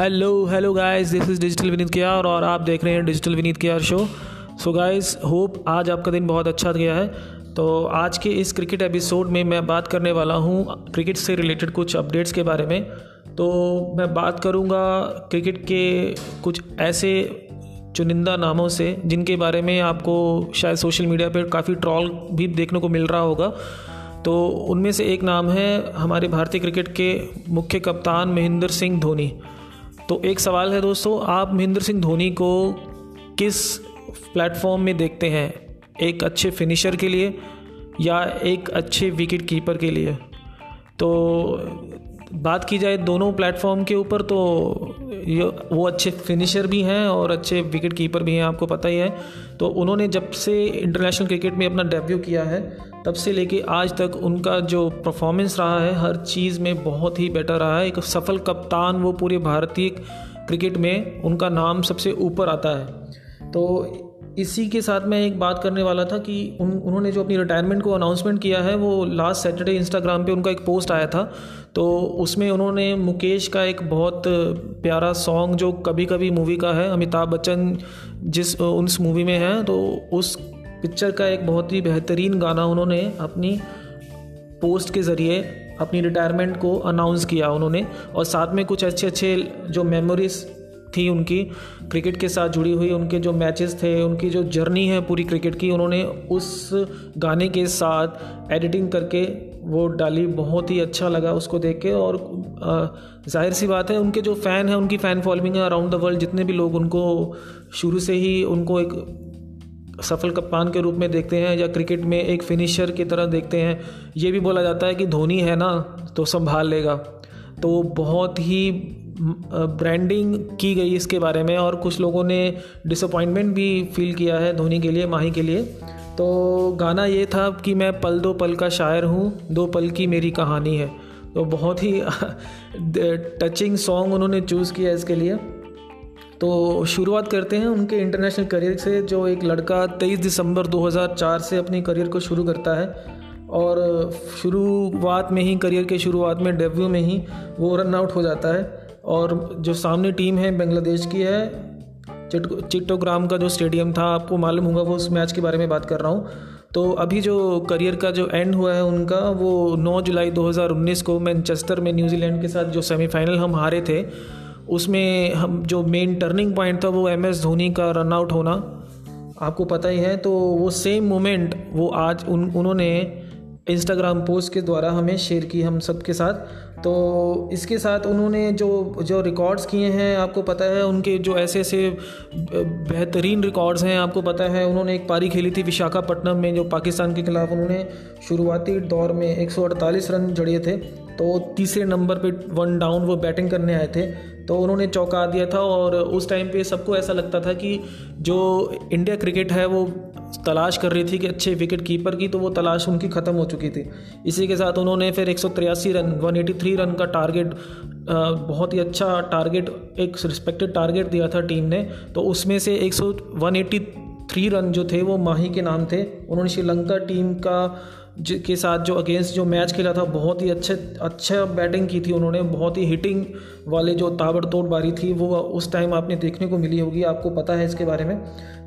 Hello hello guys this is digital Vineet K R और आप देख रहे हैं digital Vineet K R show so guys hope आज आपका दिन बहुत अच्छा गया है। तो आज के इस क्रिकेट एपिसोड में मैं बात करने वाला हूँ क्रिकेट से रिलेटेड कुछ अपडेट्स के बारे में। तो मैं बात करूँगा क्रिकेट के कुछ ऐसे चुनिंदा नामों से, जिनके बारे में आपको शायद सोशल मीडिया पर काफ़ी ट्रॉल भी देखने को मिल रहा होगा। तो उनमें से एक नाम है हमारे भारतीय क्रिकेट के मुख्य कप्तान महेंद्र सिंह धोनी। तो एक सवाल है दोस्तों, आप महेंद्र सिंह धोनी को किस प्लेटफॉर्म में देखते हैं? एक अच्छे फिनिशर के लिए या एक अच्छे विकेट कीपर के लिए? तो बात की जाए दोनों प्लेटफॉर्म के ऊपर तो ये, वो अच्छे फिनिशर भी हैं और अच्छे विकेट कीपर भी हैं, आपको पता ही है। तो उन्होंने जब से इंटरनेशनल क्रिकेट में अपना डेब्यू किया है तब से लेके आज तक उनका जो परफॉर्मेंस रहा है, हर चीज़ में बहुत ही बेटर रहा है। एक सफल कप्तान वो पूरे भारतीय क्रिकेट में उनका नाम सबसे ऊपर आता है। तो इसी के साथ मैं एक बात करने वाला था कि उन, उन्होंने जो अपनी रिटायरमेंट को अनाउंसमेंट किया है, वो लास्ट सैटरडे इंस्टाग्राम पे उनका एक पोस्ट आया था। तो उसमें उन्होंने मुकेश का एक बहुत प्यारा सॉन्ग जो कभी कभी मूवी का है, अमिताभ बच्चन जिस, उस मूवी में है तो उस पिक्चर का एक बहुत ही बेहतरीन गाना उन्होंने अपनी पोस्ट के ज़रिए, अपनी रिटायरमेंट को अनाउंस किया उन्होंने। और साथ में कुछ अच्छे अच्छे जो मेमोरीज थी उनकी क्रिकेट के साथ जुड़ी हुई, उनके जो मैचेस थे, उनकी जो जर्नी है पूरी क्रिकेट की, उन्होंने उस गाने के साथ एडिटिंग करके वो डाली। बहुत ही अच्छा लगा उसको देख के। और ज़ाहिर सी बात है, उनके जो फ़ैन हैं, उनकी फ़ैन फॉलोइंग है अराउंड द वर्ल्ड जितने भी लोग उनको, शुरू से ही उनको एक सफल कप्तान के रूप में देखते हैं या क्रिकेट में एक फिनिशर की तरह देखते हैं। ये भी बोला जाता है कि धोनी है ना तो संभाल लेगा। तो बहुत ही ब्रांडिंग की गई इसके बारे में और कुछ लोगों ने डिसअपॉइंटमेंट भी फील किया है धोनी के लिए, माही के लिए। तो गाना ये था कि मैं पल दो पल का शायर हूँ, दो पल की मेरी कहानी है। तो बहुत ही टचिंग सॉन्ग उन्होंने चूज़ किया इसके लिए। तो शुरुआत करते हैं उनके इंटरनेशनल करियर से, जो एक लड़का 23 दिसंबर 2004 से अपनी करियर को शुरू करता है और शुरुआत में ही करियर के शुरुआत में डेब्यू में ही वो रन आउट हो जाता है और जो सामने टीम है बांग्लादेश की है चिट्टोग्राम का जो स्टेडियम था, आपको मालूम होगा वो उस मैच के बारे में बात कर रहा हूँ। तो अभी जो करियर का जो एंड हुआ है उनका, वो 9 जुलाई 2019 को मैनचेस्टर में न्यूजीलैंड के साथ जो सेमीफाइनल हम हारे थे उसमें हम जो मेन टर्निंग पॉइंट था, वो एम एस धोनी का रन आउट होना, आपको पता ही है तो वो सेम मोमेंट वो आज उन, उन्होंने इंस्टाग्राम पोस्ट के द्वारा हमें शेयर की हम सब के साथ। तो इसके साथ उन्होंने जो जो रिकॉर्ड्स किए हैं, आपको पता है, उनके जो ऐसे ऐसे बेहतरीन रिकॉर्ड्स हैं, आपको पता है, उन्होंने एक पारी खेली थी विशाखापट्टनम में, जो पाकिस्तान के खिलाफ उन्होंने शुरुआती दौर में 148 रन जड़िए थे तो तीसरे नंबर पे वन डाउन वो बैटिंग करने आए थे। तो उन्होंने चौंका दिया था और उस टाइम पे सबको ऐसा लगता था कि जो इंडिया क्रिकेट है, वो तलाश कर रही थी कि अच्छे विकेट कीपर की तो वो तलाश उनकी ख़त्म हो चुकी थी। इसी के साथ उन्होंने फिर एक रन 183 रन का टारगेट बहुत ही अच्छा टारगेट एक रिस्पेक्टेड टारगेट दिया था टीम ने। तो उसमें से एक सौ रन जो थे, वो माही के नाम थे। उन्होंने श्रीलंका टीम का के साथ जो अगेंस्ट जो मैच खेला था, बहुत ही अच्छे अच्छा बैटिंग की थी उन्होंने, बहुत ही हिटिंग वाले जो ताबड़तोड़ बारी थी, वो उस टाइम आपने देखने को मिली होगी, आपको पता है इसके बारे में।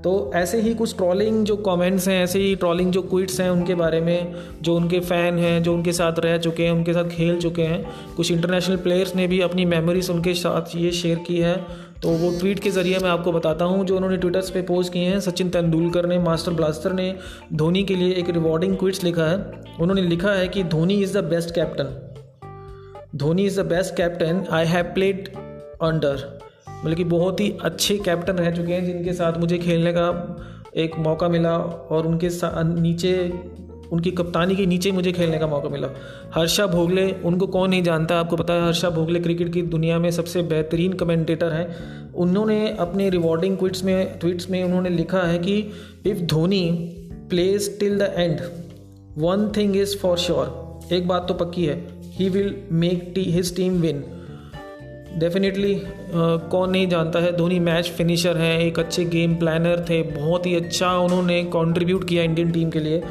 तो ऐसे ही कुछ ट्रॉलिंग जो कमेंट्स हैं, ऐसे ही ट्रॉलिंग जो क्विट्स हैं उनके बारे में, जो उनके फ़ैन हैं, जो उनके साथ रह चुके हैं, उनके साथ खेल चुके हैं, कुछ इंटरनेशनल प्लेयर्स ने भी अपनी मेमोरीज उनके साथ ये शेयर की है। तो वो ट्वीट के ज़रिए मैं आपको बताता हूँ, जो उन्होंने ट्विटर्स पे पोस्ट किए हैं, सचिन तेंदुलकर ने मास्टर ब्लास्टर ने, धोनी के लिए एक रिवॉर्डिंग क्विट्स लिखा है। उन्होंने लिखा है कि Dhoni is the best captain Dhoni is the best captain I have played under मतलब कि बहुत ही अच्छे कैप्टन रह चुके हैं, जिनके साथ मुझे खेलने का एक मौका मिला और उनके नीचे उनकी कप्तानी के नीचे मुझे खेलने का मौका मिला। हर्षा भोगले, उनको कौन नहीं जानता, आपको पता है हर्षा भोगले क्रिकेट की दुनिया में सबसे बेहतरीन कमेंटेटर हैं। उन्होंने अपने रिवॉर्डिंग ट्वीट्स में ट्वीट्स में उन्होंने लिखा है कि if Dhoni plays till the end one thing is for sure एक बात तो पक्की है he will make T his team win definitely कौन नहीं जानता है, धोनी मैच फिनिशर हैं, एक अच्छे गेम प्लानर थे, बहुत ही अच्छा उन्होंने कंट्रीब्यूट किया इंडियन टीम के लिए।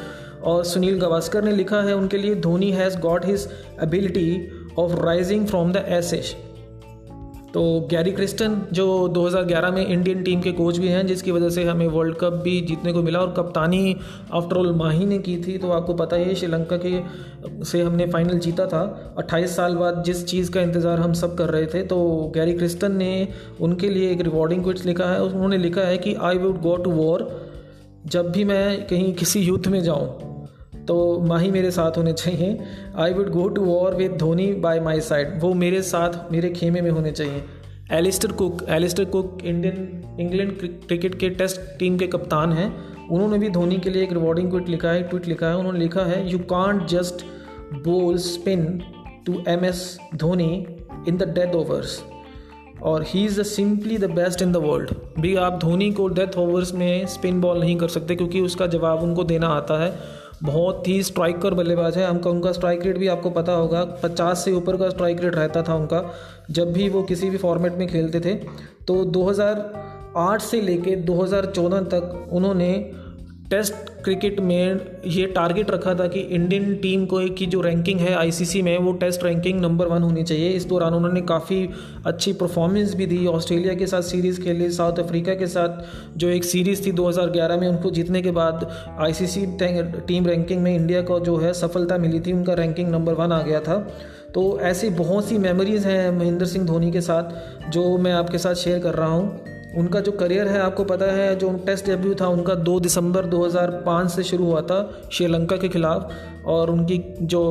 और सुनील गवास्कर ने लिखा है, उनके लिए Dhoni has got his ability of rising from the ashes तो गैरी क्रिस्टन, जो 2011 में इंडियन टीम के कोच भी हैं, जिसकी वजह से हमें वर्ल्ड कप भी जीतने को मिला, और कप्तानी आफ्टर ऑल माही ने की थी तो आपको पता ही है, श्रीलंका के से हमने फाइनल जीता था। 28 साल बाद जिस चीज़ का इंतज़ार हम सब कर रहे थे तो गैरी क्रिस्टन ने उनके लिए एक रिवॉर्डिंग क्विट्स लिखा है। उन्होंने लिखा है कि I would go to war जब भी मैं कहीं किसी युद्ध में जाऊँ। तो माही मेरे साथ होने चाहिए। I would go to war with Dhoni by my side वो मेरे साथ, मेरे खेमे में होने चाहिए। Alastair Cook Alastair Cook Indian England cricket के टेस्ट टीम के कप्तान हैं। उन्होंने भी धोनी के लिए एक रिवॉर्डिंग ट्वीट लिखा है ट्वीट लिखा है। उन्होंने लिखा है you can't just bowl spin to M S Dhoni in the death overs और he is the simply the best in the world भी आप धोनी को डेथ ओवर्स में स्पिन बॉल नहीं कर सकते, क्योंकि उसका जवाब उनको देना आता है। बहुत ही स्ट्राइकर बल्लेबाज है। हमका उनका स्ट्राइक रेट भी आपको पता होगा। पचास से ऊपर का स्ट्राइक रेट रहता था उनका, जब भी वो किसी भी फॉर्मेट में खेलते थे। तो 2008 से लेके 2014 तक उन्होंने टेस्ट क्रिकेट में ये टारगेट रखा था कि इंडियन टीम को की जो रैंकिंग है आईसीसी में, वो टेस्ट रैंकिंग नंबर वन होनी चाहिए। इस दौरान उन्होंने काफ़ी अच्छी परफॉर्मेंस भी दी। ऑस्ट्रेलिया के साथ सीरीज़ खेली, साउथ अफ्रीका के साथ जो एक सीरीज़ थी 2011 में, उनको जीतने के बाद आईसीसी टीम रैंकिंग में इंडिया को जो है सफलता मिली थी, उनका रैंकिंग नंबर वन आ गया था। तो ऐसी बहुत सी मेमोरीज़ हैं महेंद्र सिंह धोनी के साथ, जो मैं आपके साथ शेयर कर रहा हूँ। उनका जो करियर है, आपको पता है, जो टेस्ट डेब्यू था, उनका 2 दिसंबर 2005 से शुरू हुआ था, श्रीलंका के खिलाफ। और उनकी जो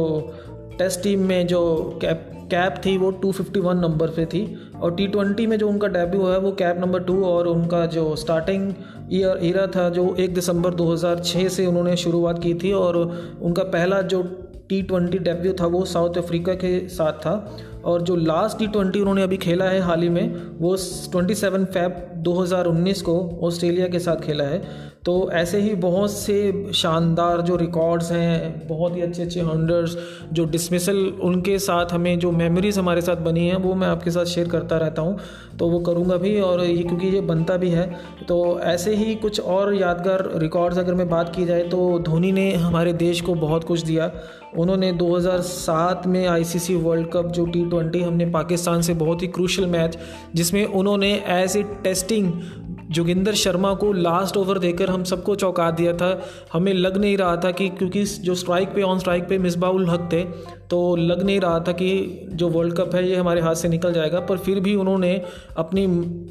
टेस्ट टीम में जो कैप कैप थी, वो 251 नंबर पे थी। और टी ट्वेंटी में जो उनका डेब्यू है, वो कैप नंबर टू और उनका जो स्टार्टिंग ईयर, ईरा था, जो एक दिसंबर 2006 से उन्होंने शुरुआत की थी। और उनका पहला जो टी ट्वेंटी डेब्यू था, वो साउथ अफ्रीका के साथ था। और जो लास्ट टी ट्वेंटी उन्होंने अभी खेला है हाल ही में, वो ट्वेंटी सेवन फैब 2019 को ऑस्ट्रेलिया के साथ खेला है। तो ऐसे ही बहुत से शानदार जो रिकॉर्ड्स हैं, बहुत ही अच्छे अच्छे हंडर्स जो डिसमिसल उनके साथ हमें जो मेमोरीज हमारे साथ बनी हैं, वो मैं आपके साथ शेयर करता रहता हूँ। तो वो करूँगा भी और ये क्योंकि ये बनता भी है। तो ऐसे ही कुछ और यादगार रिकॉर्ड्स अगर मैं बात की जाए तो धोनी ने हमारे देश को बहुत कुछ दिया। उन्होंने 2007 में आईसीसी वर्ल्ड कप जो टी हमने पाकिस्तान से बहुत ही क्रूशल मैच जिसमें उन्होंने as a testing Joginder Sharma को लास्ट ओवर देकर हम सबको चौंका दिया था। हमें लग नहीं रहा था कि क्योंकि जो स्ट्राइक पे ऑन स्ट्राइक पे मिसबाउल हक थे तो लग नहीं रहा था कि जो वर्ल्ड कप है, ये हमारे हाथ से निकल जाएगा। पर फिर भी उन्होंने अपनी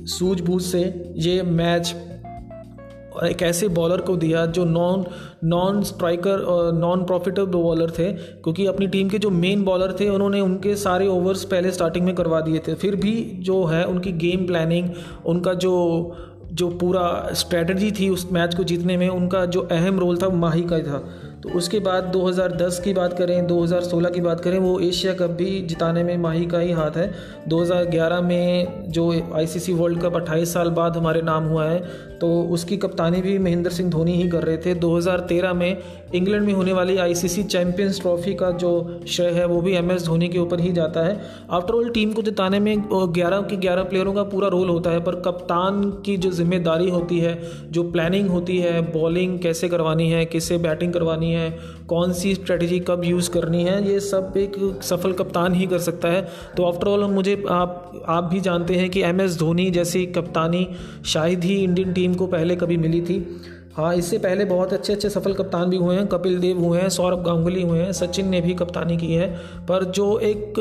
सूझबूझ से ये मैच एक ऐसे बॉलर को दिया जो नॉन नॉन स्ट्राइकर और नॉन प्रॉफिटेबल बॉलर थे, क्योंकि अपनी टीम के जो मेन बॉलर थे, उन्होंने उनके सारे ओवर्स पहले स्टार्टिंग में करवा दिए थे। फिर भी जो है, उनकी गेम प्लानिंग उनका जो जो पूरा स्ट्रेटजी थी उस मैच को जीतने में, उनका जो अहम रोल था माही का था। तो उसके बाद 2010 की बात करें 2016 की बात करें, वो एशिया कप भी जिताने में माही का ही हाथ है। 2011 में जो आईसीसी वर्ल्ड कप 28 साल बाद हमारे नाम हुआ है तो उसकी कप्तानी भी महेंद्र सिंह धोनी ही कर रहे थे। 2013 में इंग्लैंड में होने वाली आईसीसी चैंपियंस ट्रॉफी का जो श्रेय है, वो भी एम एस धोनी के ऊपर ही जाता है। आफ्टर ऑल टीम को जिताने में ग्यारह के ग्यारह प्लेयरों का पूरा रोल होता है, पर कप्तान की जो ज़िम्मेदारी होती है, जो प्लानिंग होती है बॉलिंग कैसे करवानी है किससे बैटिंग करवानी है, कौन सी स्ट्रेटजी कब यूज़ करनी है, ये सब एक सफल कप्तान ही कर सकता है। तो आफ्टर ऑल मुझे आप आप भी जानते हैं कि एम एस धोनी जैसी कप्तानी शायद ही इंडियन टीम को पहले कभी मिली थी। हाँ इससे पहले बहुत अच्छे अच्छे सफल कप्तान भी हुए हैं। कपिल देव हुए हैं, सौरभ गांगुली हुए हैं, सचिन ने भी कप्तानी की है। पर जो एक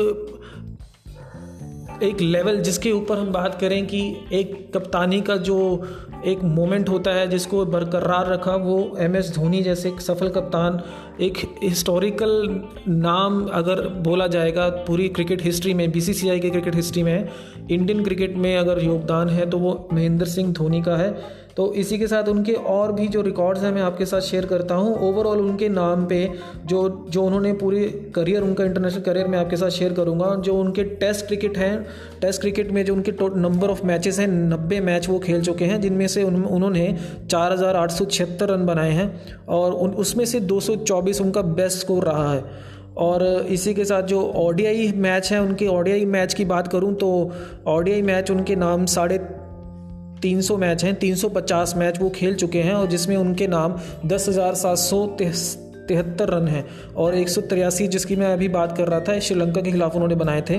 एक लेवल जिसके ऊपर हम बात करें कि एक कप्तानी का जो एक मोमेंट होता है जिसको बरकरार रखा वो एम एस धोनी जैसे एक सफल कप्तान, एक हिस्टोरिकल नाम अगर बोला जाएगा पूरी क्रिकेट हिस्ट्री में बीसीसीआई के क्रिकेट हिस्ट्री में, इंडियन क्रिकेट में अगर योगदान है तो वो महेंद्र सिंह धोनी का है। तो इसी के साथ उनके और भी जो रिकॉर्ड्स हैं मैं आपके साथ शेयर करता हूँ। ओवरऑल उनके नाम पे जो जो उन्होंने पूरी करियर उनका इंटरनेशनल करियर मैं आपके साथ शेयर करूँगा। जो उनके टेस्ट क्रिकेट हैं टेस्ट क्रिकेट में जो उनके टोट नंबर ऑफ़ मैचेस हैं नब्बे मैच वो खेल चुके हैं जिनमें से उन, उन्होंने चार हज़ार आठ सौ छिहत्तर रन बनाए हैं और उन उसमें से दो सौ चौबीस उनका बेस्ट स्कोर रहा है। और इसी के साथ जो ओडीआई मैच है उनके ओडीआई मैच की बात करूँ तो ओडीआई मैच उनके नाम साढ़े 300 मैच हैं 350 मैच वो खेल चुके हैं और जिसमें उनके नाम दस हज़ार सात सौ तिहत्तर रन हैं और एक सौ तिरासी जिसकी मैं अभी बात कर रहा था श्रीलंका के खिलाफ उन्होंने बनाए थे।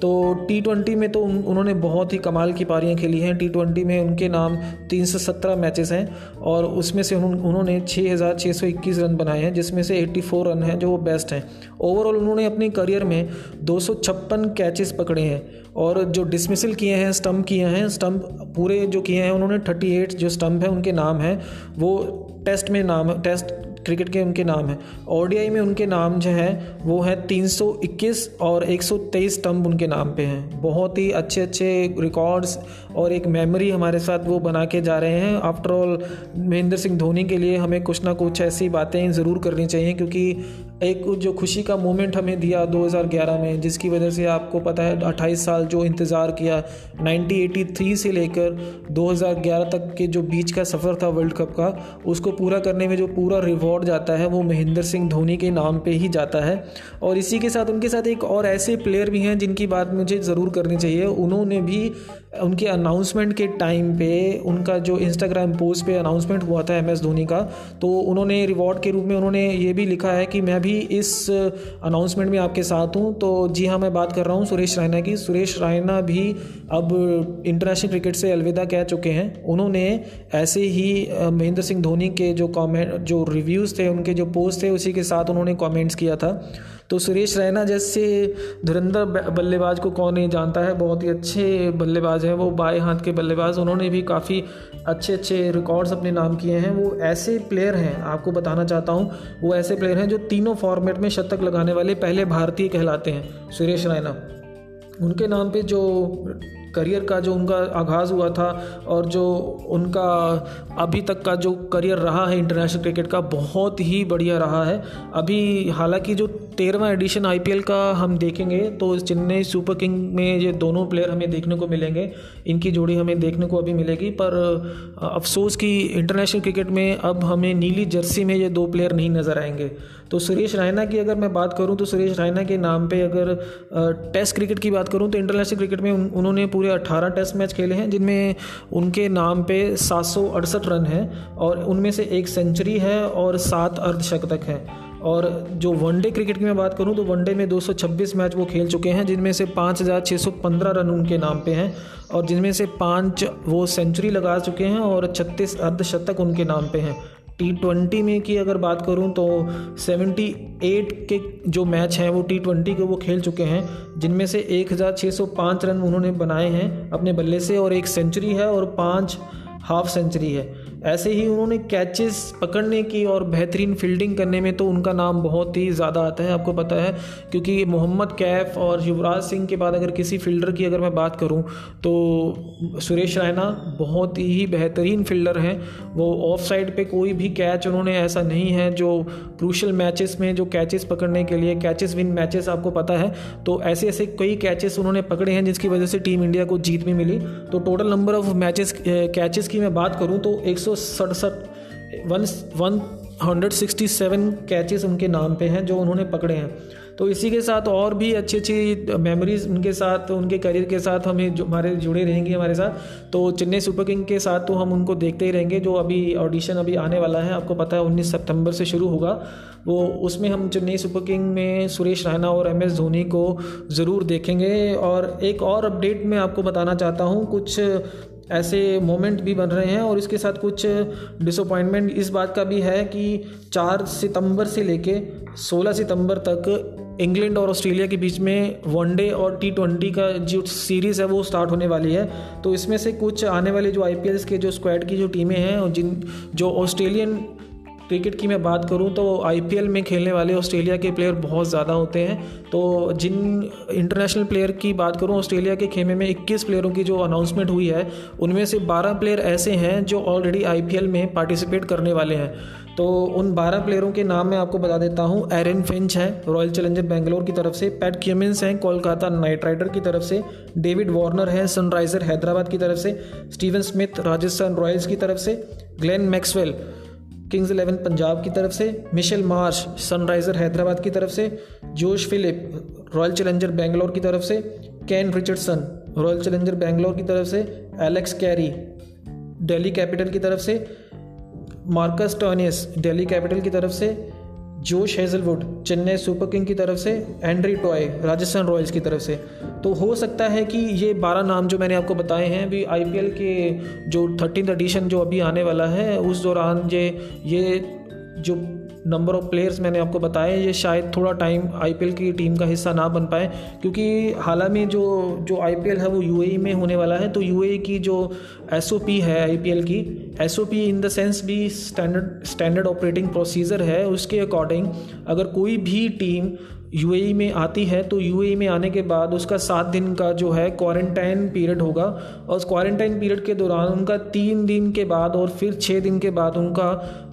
तो टी ट्वेंटी में तो उन, उन्होंने बहुत ही कमाल की पारियाँ खेली हैं। टी ट्वेंटी में उनके नाम 317 मैचेस हैं और उसमें से उन, उन्होंने 6,621 रन बनाए हैं जिसमें से 84 रन हैं जो वो बेस्ट हैं। ओवरऑल उन्होंने अपने करियर में दो सौ छप्पन कैचेस पकड़े हैं। और जो डिसमिसल किए हैं स्टम्प किए हैं स्टम्प पूरे जो किए हैं, उन्होंने 38 जो स्टम्प है, उनके नाम हैं। वो टेस्ट में नाम टेस्ट क्रिकेट के उनके नाम हैं। ओडीआई में उनके नाम जो है, वो है 321 और 123 स्टम्प उनके नाम पे हैं। बहुत ही अच्छे अच्छे रिकॉर्ड्स और एक मेमोरी हमारे साथ वो बना के जा रहे हैं। आफ्टर ऑल महेंद्र सिंह धोनी के लिए हमें कुछ ना कुछ ऐसी बातें ज़रूर करनी चाहिए, क्योंकि एक जो खुशी का मोमेंट हमें दिया 2011 में, जिसकी वजह से आपको पता है 28 साल जो इंतज़ार किया 1983 से लेकर 2011 तक के जो बीच का सफ़र था वर्ल्ड कप का, उसको पूरा करने में जो पूरा रिवॉर्ड जाता है वो महेंद्र सिंह धोनी के नाम पे ही जाता है। और इसी के साथ उनके साथ एक और ऐसे प्लेयर भी हैं जिनकी बात मुझे ज़रूर करनी चाहिए। उन्होंने भी उनके अनाउंसमेंट के टाइम पे, उनका जो इंस्टाग्राम पोस्ट पे अनाउंसमेंट हुआ था एम एस धोनी का तो उन्होंने रिवॉर्ड के रूप में उन्होंने ये भी लिखा है कि मैं भी इस अनाउंसमेंट में आपके साथ हूँ। तो जी हाँ मैं बात कर रहा हूँ सुरेश रैना की। सुरेश रैना भी अब इंटरनेशनल क्रिकेट से अलविदा कह चुके हैं। उन्होंने ऐसे ही महेंद्र सिंह धोनी के जो कॉमेंट जो रिव्यूज़ थे, उनके जो पोस्ट थे, उसी के साथ उन्होंने कॉमेंट्स किया था। तो सुरेश रैना जैसे धुरंधर बल्लेबाज को कौन नहीं जानता है? बहुत ही अच्छे बल्लेबाज हैं वो। बाएँ हाथ के बल्लेबाज, उन्होंने भी काफ़ी अच्छे अच्छे रिकॉर्ड्स अपने नाम किए हैं। वो ऐसे प्लेयर हैं, आपको बताना चाहता हूँ, वो ऐसे प्लेयर हैं जो तीनों फॉर्मेट में शतक लगाने वाले पहले भारतीय कहलाते हैं, सुरेश रैना। उनके नाम पे जो करियर का जो उनका आगाज़ हुआ था और जो उनका अभी तक का जो करियर रहा है इंटरनेशनल क्रिकेट का, बहुत ही बढ़िया रहा है। अभी हालाँकि जो तेरहवा एडिशन आईपीएल का हम देखेंगे तो चेन्नई सुपर किंग में ये दोनों प्लेयर हमें देखने को मिलेंगे। इनकी जोड़ी हमें देखने को अभी मिलेगी, पर अफसोस कि इंटरनेशनल क्रिकेट में अब हमें नीली जर्सी में ये दो प्लेयर नहीं नज़र आएँगे। तो सुरेश रैना की अगर मैं बात करूँ तो सुरेश रैना के नाम पे अगर टेस्ट क्रिकेट की बात करूँ तो इंटरनेशनल क्रिकेट में उन्होंने पूरे 18 टेस्ट मैच खेले हैं जिनमें उनके नाम पे सात सौ अड़सठ रन हैं और उनमें से एक सेंचुरी है और सात अर्धशतक हैं। और जो वनडे क्रिकेट की मैं बात करूँ तो वनडे में 226 मैच वो खेल चुके हैं जिनमें से 5,615 रन उनके नाम पे हैं और जिनमें से पाँच वो सेंचुरी लगा चुके हैं और छत्तीस अर्धशतक उनके नाम पे हैं। टी ट्वेंटी में की अगर बात करूँ तो 78 के जो मैच हैं वो टी ट्वेंटी के वो खेल चुके हैं, जिनमें से 1605 रन उन्होंने बनाए हैं अपने बल्ले से और एक सेंचुरी है और पाँच हाफ़ सेंचुरी है। ऐसे ही उन्होंने कैचेस पकड़ने की और बेहतरीन फील्डिंग करने में तो उनका नाम बहुत ही ज़्यादा आता है। आपको पता है, क्योंकि मोहम्मद कैफ और युवराज सिंह के बाद अगर किसी फील्डर की अगर मैं बात करूँ तो सुरेश रैना बहुत ही बेहतरीन फील्डर हैं। वो ऑफ़ साइड पे कोई भी कैच उन्होंने ऐसा नहीं है जो क्रूशल मैचेस में, जो कैचेस पकड़ने के लिए कैचेस विन मैचेस आपको पता है। तो ऐसे ऐसे कई कैचेस उन्होंने पकड़े हैं जिसकी वजह से टीम इंडिया को जीत भी मिली। तो total number of matches catches की मैं बात करूँ तो एक सौ सड़सठ, one one hundred sixty seven catches उनके नाम पे हैं जो उन्होंने पकड़े हैं। तो इसी के साथ और भी अच्छी अच्छी मेमोरीज उनके साथ, उनके करियर के साथ हमें जो, हमारे जुड़े रहेंगे हमारे साथ। तो चेन्नई सुपर किंग के साथ तो हम उनको देखते ही रहेंगे, जो अभी ऑडिशन अभी आने वाला है। आपको पता है उन्नीस सितंबर से शुरू होगा। वो उसमें हम चेन्नई सुपर किंग में सुरेश रैना और एम एस धोनी को ज़रूर देखेंगे। और एक और अपडेट मैं आपको बताना चाहता हूँ, कुछ ऐसे मोमेंट भी बन रहे हैं और इसके साथ कुछ डिसअपॉइंटमेंट इस बात का भी है कि चार सितंबर से लेके सोलह सितंबर तक इंग्लैंड और ऑस्ट्रेलिया के बीच में वनडे और टी ट्वेंटी का जो सीरीज़ है वो स्टार्ट होने वाली है। तो इसमें से कुछ आने वाले जो आईपीएल के जो स्क्वाड की जो टीमें हैं और जिन जो ऑस्ट्रेलियन क्रिकेट की मैं बात करूँ तो आईपीएल में खेलने वाले ऑस्ट्रेलिया के प्लेयर बहुत ज़्यादा होते हैं। तो जिन इंटरनेशनल प्लेयर की बात करूँ, ऑस्ट्रेलिया के खेमे में 21 प्लेयरों की जो अनाउंसमेंट हुई है, उनमें से 12 प्लेयर ऐसे हैं जो ऑलरेडी आईपीएल में पार्टिसिपेट करने वाले हैं। तो उन 12 प्लेयरों के नाम मैं आपको बता देता हूँ। एरन फिंच है रॉयल चैलेंजर बेंगलोर की तरफ़ से पैट क्यूमिंस हैं कोलकाता नाइट राइडर की तरफ़ से डेविड वार्नर हैं सनराइजर हैदराबाद की तरफ़ से स्टीवन स्मिथ राजस्थान रॉयल्स की तरफ़ से Glenn Maxwell Kings Eleven Punjab की तरफ़ से, मिशेल मार्श सनराइज़र हैदराबाद की तरफ़ से, जोश फिलिप रॉयल चैलेंजर बेंगलोर की तरफ़ से, Kane Richardson Royal Challenger Bangalore की तरफ़ से, एलेक्स कैरी डेली कैपिटल की तरफ़ से, मार्कस टर्नियस डेली कैपिटल की तरफ़ से Josh Hazlewood, Chennai super king की तरफ़ से, एंड्री टॉय, राजस्थान रॉयल्स की तरफ़ से। तो हो सकता है कि ये बारह नाम जो मैंने आपको बताए हैं, अभी आईपीएल के जो थर्टीन एडिशन जो अभी आने वाला है, उस दौरान ये ये जो नंबर ऑफ़ प्लेयर्स मैंने आपको बताया ये शायद थोड़ा टाइम आईपीएल की टीम का हिस्सा ना बन पाए, क्योंकि हाल में जो जो आईपीएल है वो यूएई में होने वाला है तो यूएई की जो एसओपी है आईपीएल की एसओपी इन द सेंस भी स्टैंडर्ड स्टैंडर्ड ऑपरेटिंग प्रोसीजर है, उसके अकॉर्डिंग अगर कोई भी टीम यूएई में आती है तो यूएई में आने के बाद उसका सात दिन का जो है क्वारंटाइन पीरियड होगा, और उस क्वारंटाइन पीरियड के दौरान उनका तीन दिन के बाद और फिर छः दिन के बाद उनका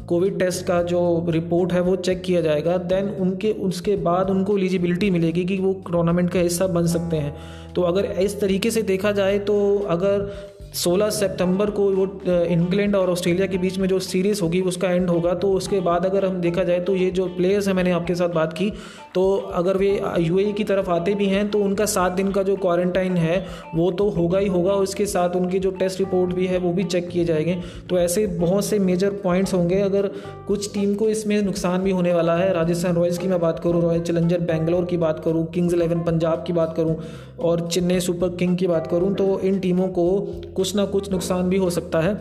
कोविड टेस्ट का जो रिपोर्ट है वो चेक किया जाएगा देन उनके, उसके बाद उनको एलिजिबिलिटी मिलेगी कि वो टूर्नामेंट का हिस्सा बन सकते हैं। तो अगर इस तरीके से देखा जाए तो अगर 16 सितंबर को वो इंग्लैंड और ऑस्ट्रेलिया के बीच में जो सीरीज़ होगी, उसका एंड होगा। तो उसके बाद अगर हम देखा जाए तो ये जो प्लेयर्स हैं, मैंने आपके साथ बात की तो अगर वे यूएई की तरफ़ आते भी हैं तो उनका सात दिन का जो क्वारंटाइन है, वो तो होगा ही होगा। और उसके साथ उनकी जो टेस्ट रिपोर्ट भी है, वो भी चेक किए जाएँगे। तो ऐसे बहुत से मेजर पॉइंट्स होंगे। अगर कुछ टीम को इसमें नुकसान भी होने वाला है, राजस्थान रॉयल्स की मैं बात करूँ रॉयल चैलेंजर बेंगलोर की बात करूँ किंग्स इलेवन पंजाब की बात करूँ, और चेन्नई सुपर किंग की बात करूँ तो इन टीमों को कुछ ना कुछ नुकसान भी हो सकता है।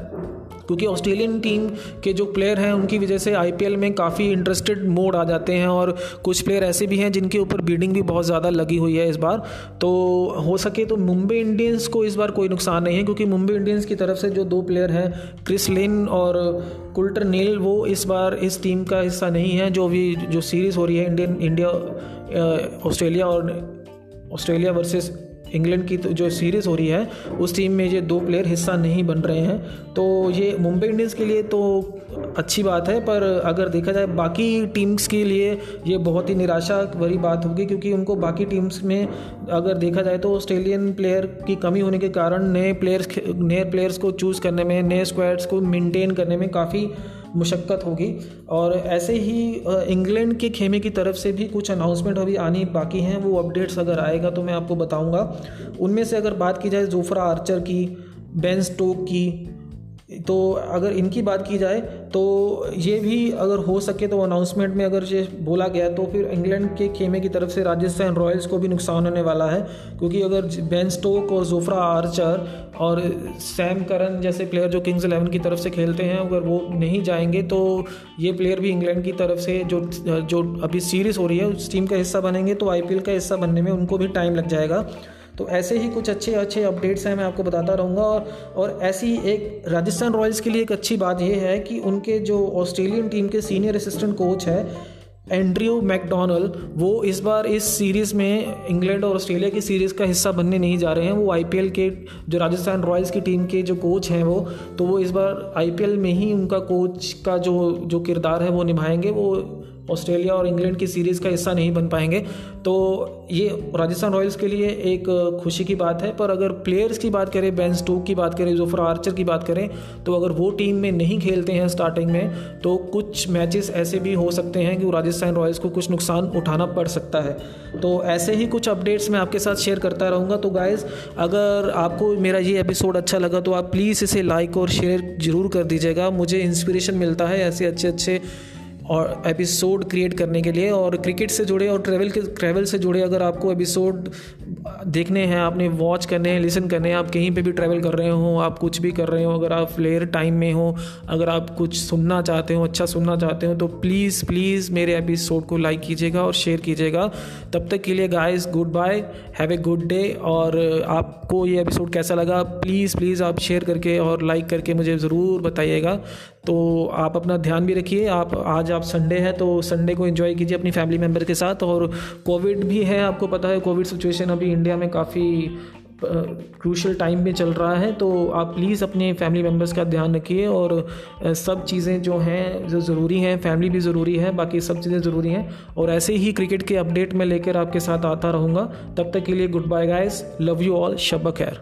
क्योंकि ऑस्ट्रेलियन टीम के जो प्लेयर हैं, उनकी वजह से आईपीएल में काफ़ी इंटरेस्टेड मोड आ जाते हैं और कुछ प्लेयर ऐसे भी हैं जिनके ऊपर बीडिंग भी बहुत ज़्यादा लगी हुई है इस बार। तो हो सके तो मुंबई इंडियंस को इस बार कोई नुकसान नहीं है, क्योंकि मुंबई इंडियंस की तरफ़ से जो दो प्लेयर हैं क्रिस लिन और कुल्टर नील वो इस बार इस टीम का हिस्सा नहीं है, जो भी जो सीरीज़ हो रही है इंडियन इंडिया ऑस्ट्रेलिया और ऑस्ट्रेलिया वर्सेस इंग्लैंड की तो जो सीरीज़ हो रही है, उस टीम में ये दो प्लेयर हिस्सा नहीं बन रहे हैं। तो ये मुंबई इंडियंस के लिए तो अच्छी बात है, पर अगर देखा जाए बाकी टीम्स के लिए ये बहुत ही निराशा भरी बात होगी, क्योंकि उनको बाकी टीम्स में अगर देखा जाए तो ऑस्ट्रेलियन प्लेयर की कमी होने के कारण नए प्लेयर्स नए प्लेयर्स को चूज़ करने में, नए स्क्वाड्स को मेंटेन करने में काफ़ी मुशक्क़त होगी। और ऐसे ही इंग्लैंड के खेमे की तरफ़ से भी कुछ अनाउंसमेंट अभी आनी बाकी हैं। वो अपडेट्स अगर आएगा तो मैं आपको बताऊँगा। उनमें से अगर बात की जाए जोफ्रा आर्चर की बेन स्टोक की तो अगर इनकी बात की जाए तो ये भी अगर हो सके तो अनाउंसमेंट में अगर ये बोला गया तो फिर इंग्लैंड के खेमे की तरफ़ से राजस्थान रॉयल्स को भी नुकसान होने वाला है। क्योंकि अगर बेन स्टोक और जोफ्रा आर्चर और सैम करन जैसे प्लेयर जो किंग्स इलेवन की तरफ़ से खेलते हैं, अगर वो नहीं जाएँगे तो ये प्लेयर भी इंग्लैंड की तरफ़ से जो जो अभी सीरीज़ हो रही है, उस टीम का हिस्सा बनेंगे तो आईपीएल का हिस्सा बनने में उनको भी टाइम लग जाएगा। तो ऐसे ही कुछ अच्छे अच्छे अपडेट्स हैं, मैं आपको बताता रहूँगा। और और ऐसी एक राजस्थान रॉयल्स के लिए एक अच्छी बात यह है कि उनके जो ऑस्ट्रेलियन टीम के सीनियर असिस्टेंट कोच है, एंड्रयू मैकडोनल, वो इस बार इस सीरीज़ में इंग्लैंड और ऑस्ट्रेलिया की सीरीज़ का हिस्सा बनने नहीं जा रहे हैं। वो आईपीएल के जो राजस्थान रॉयल्स की टीम के जो कोच हैं वो तो वो इस बार आईपीएल में ही उनका कोच का जो जो किरदार है वो निभाएँगे। वो ऑस्ट्रेलिया और इंग्लैंड की सीरीज़ का हिस्सा नहीं बन पाएँगे। तो ये राजस्थान रॉयल्स के लिए एक खुशी की बात है, पर अगर प्लेयर्स की बात करें बेन स्टोक की बात करें, जोफर आर्चर की बात करें तो अगर वो टीम में नहीं खेलते हैं स्टार्टिंग में तो कुछ मैचेस ऐसे भी हो सकते हैं कि राजस्थान रॉयल्स को कुछ नुकसान उठाना पड़ सकता है। तो ऐसे ही कुछ अपडेट्स मैं आपके साथ शेयर करता रहूँगा। तो गाइज़ अगर आपको मेरा ये एपिसोड अच्छा लगा तो आप प्लीज़ इसे लाइक और शेयर ज़रूर कर दीजिएगा। मुझे इंस्पिरेशन मिलता है ऐसे अच्छे अच्छे और एपिसोड क्रिएट करने के लिए और क्रिकेट से जुड़े और ट्रैवल के ट्रैवल से जुड़े अगर आपको एपिसोड देखने हैं, आपने वॉच करने हैं लिसन करने हैं, आप कहीं पे भी ट्रैवल कर रहे हो, आप कुछ भी कर रहे हो, अगर आप फ्लेयर टाइम में हो, अगर आप कुछ सुनना चाहते हो अच्छा सुनना चाहते हो तो प्लीज़ प्लीज़ मेरे एपिसोड को लाइक कीजिएगा और शेयर कीजिएगा। तब तक के लिए guys goodbye have a good day और आपको ये एपिसोड कैसा लगा प्लीज़ प्लीज़ आप शेयर करके और लाइक करके मुझे ज़रूर बताइएगा। तो आप अपना ध्यान भी रखिए, आप, आज आप संडे है तो संडे को एंजॉय कीजिए अपनी फैमिली मेंबर के साथ और कोविड भी है, आपको पता है कोविड सिचुएशन अभी इंडिया में काफ़ी क्रूशल टाइम में चल रहा है तो आप प्लीज़ अपने फैमिली मेंबर्स का ध्यान रखिए और सब चीज़ें जो हैं, जो ज़रूरी हैं फैमिली भी ज़रूरी है, बाकी सब चीज़ें ज़रूरी हैं, और ऐसे ही क्रिकेट के अपडेट में लेकर आपके साथ आता रहूँगा, तब तक के लिए goodbye guys love you all शब खैर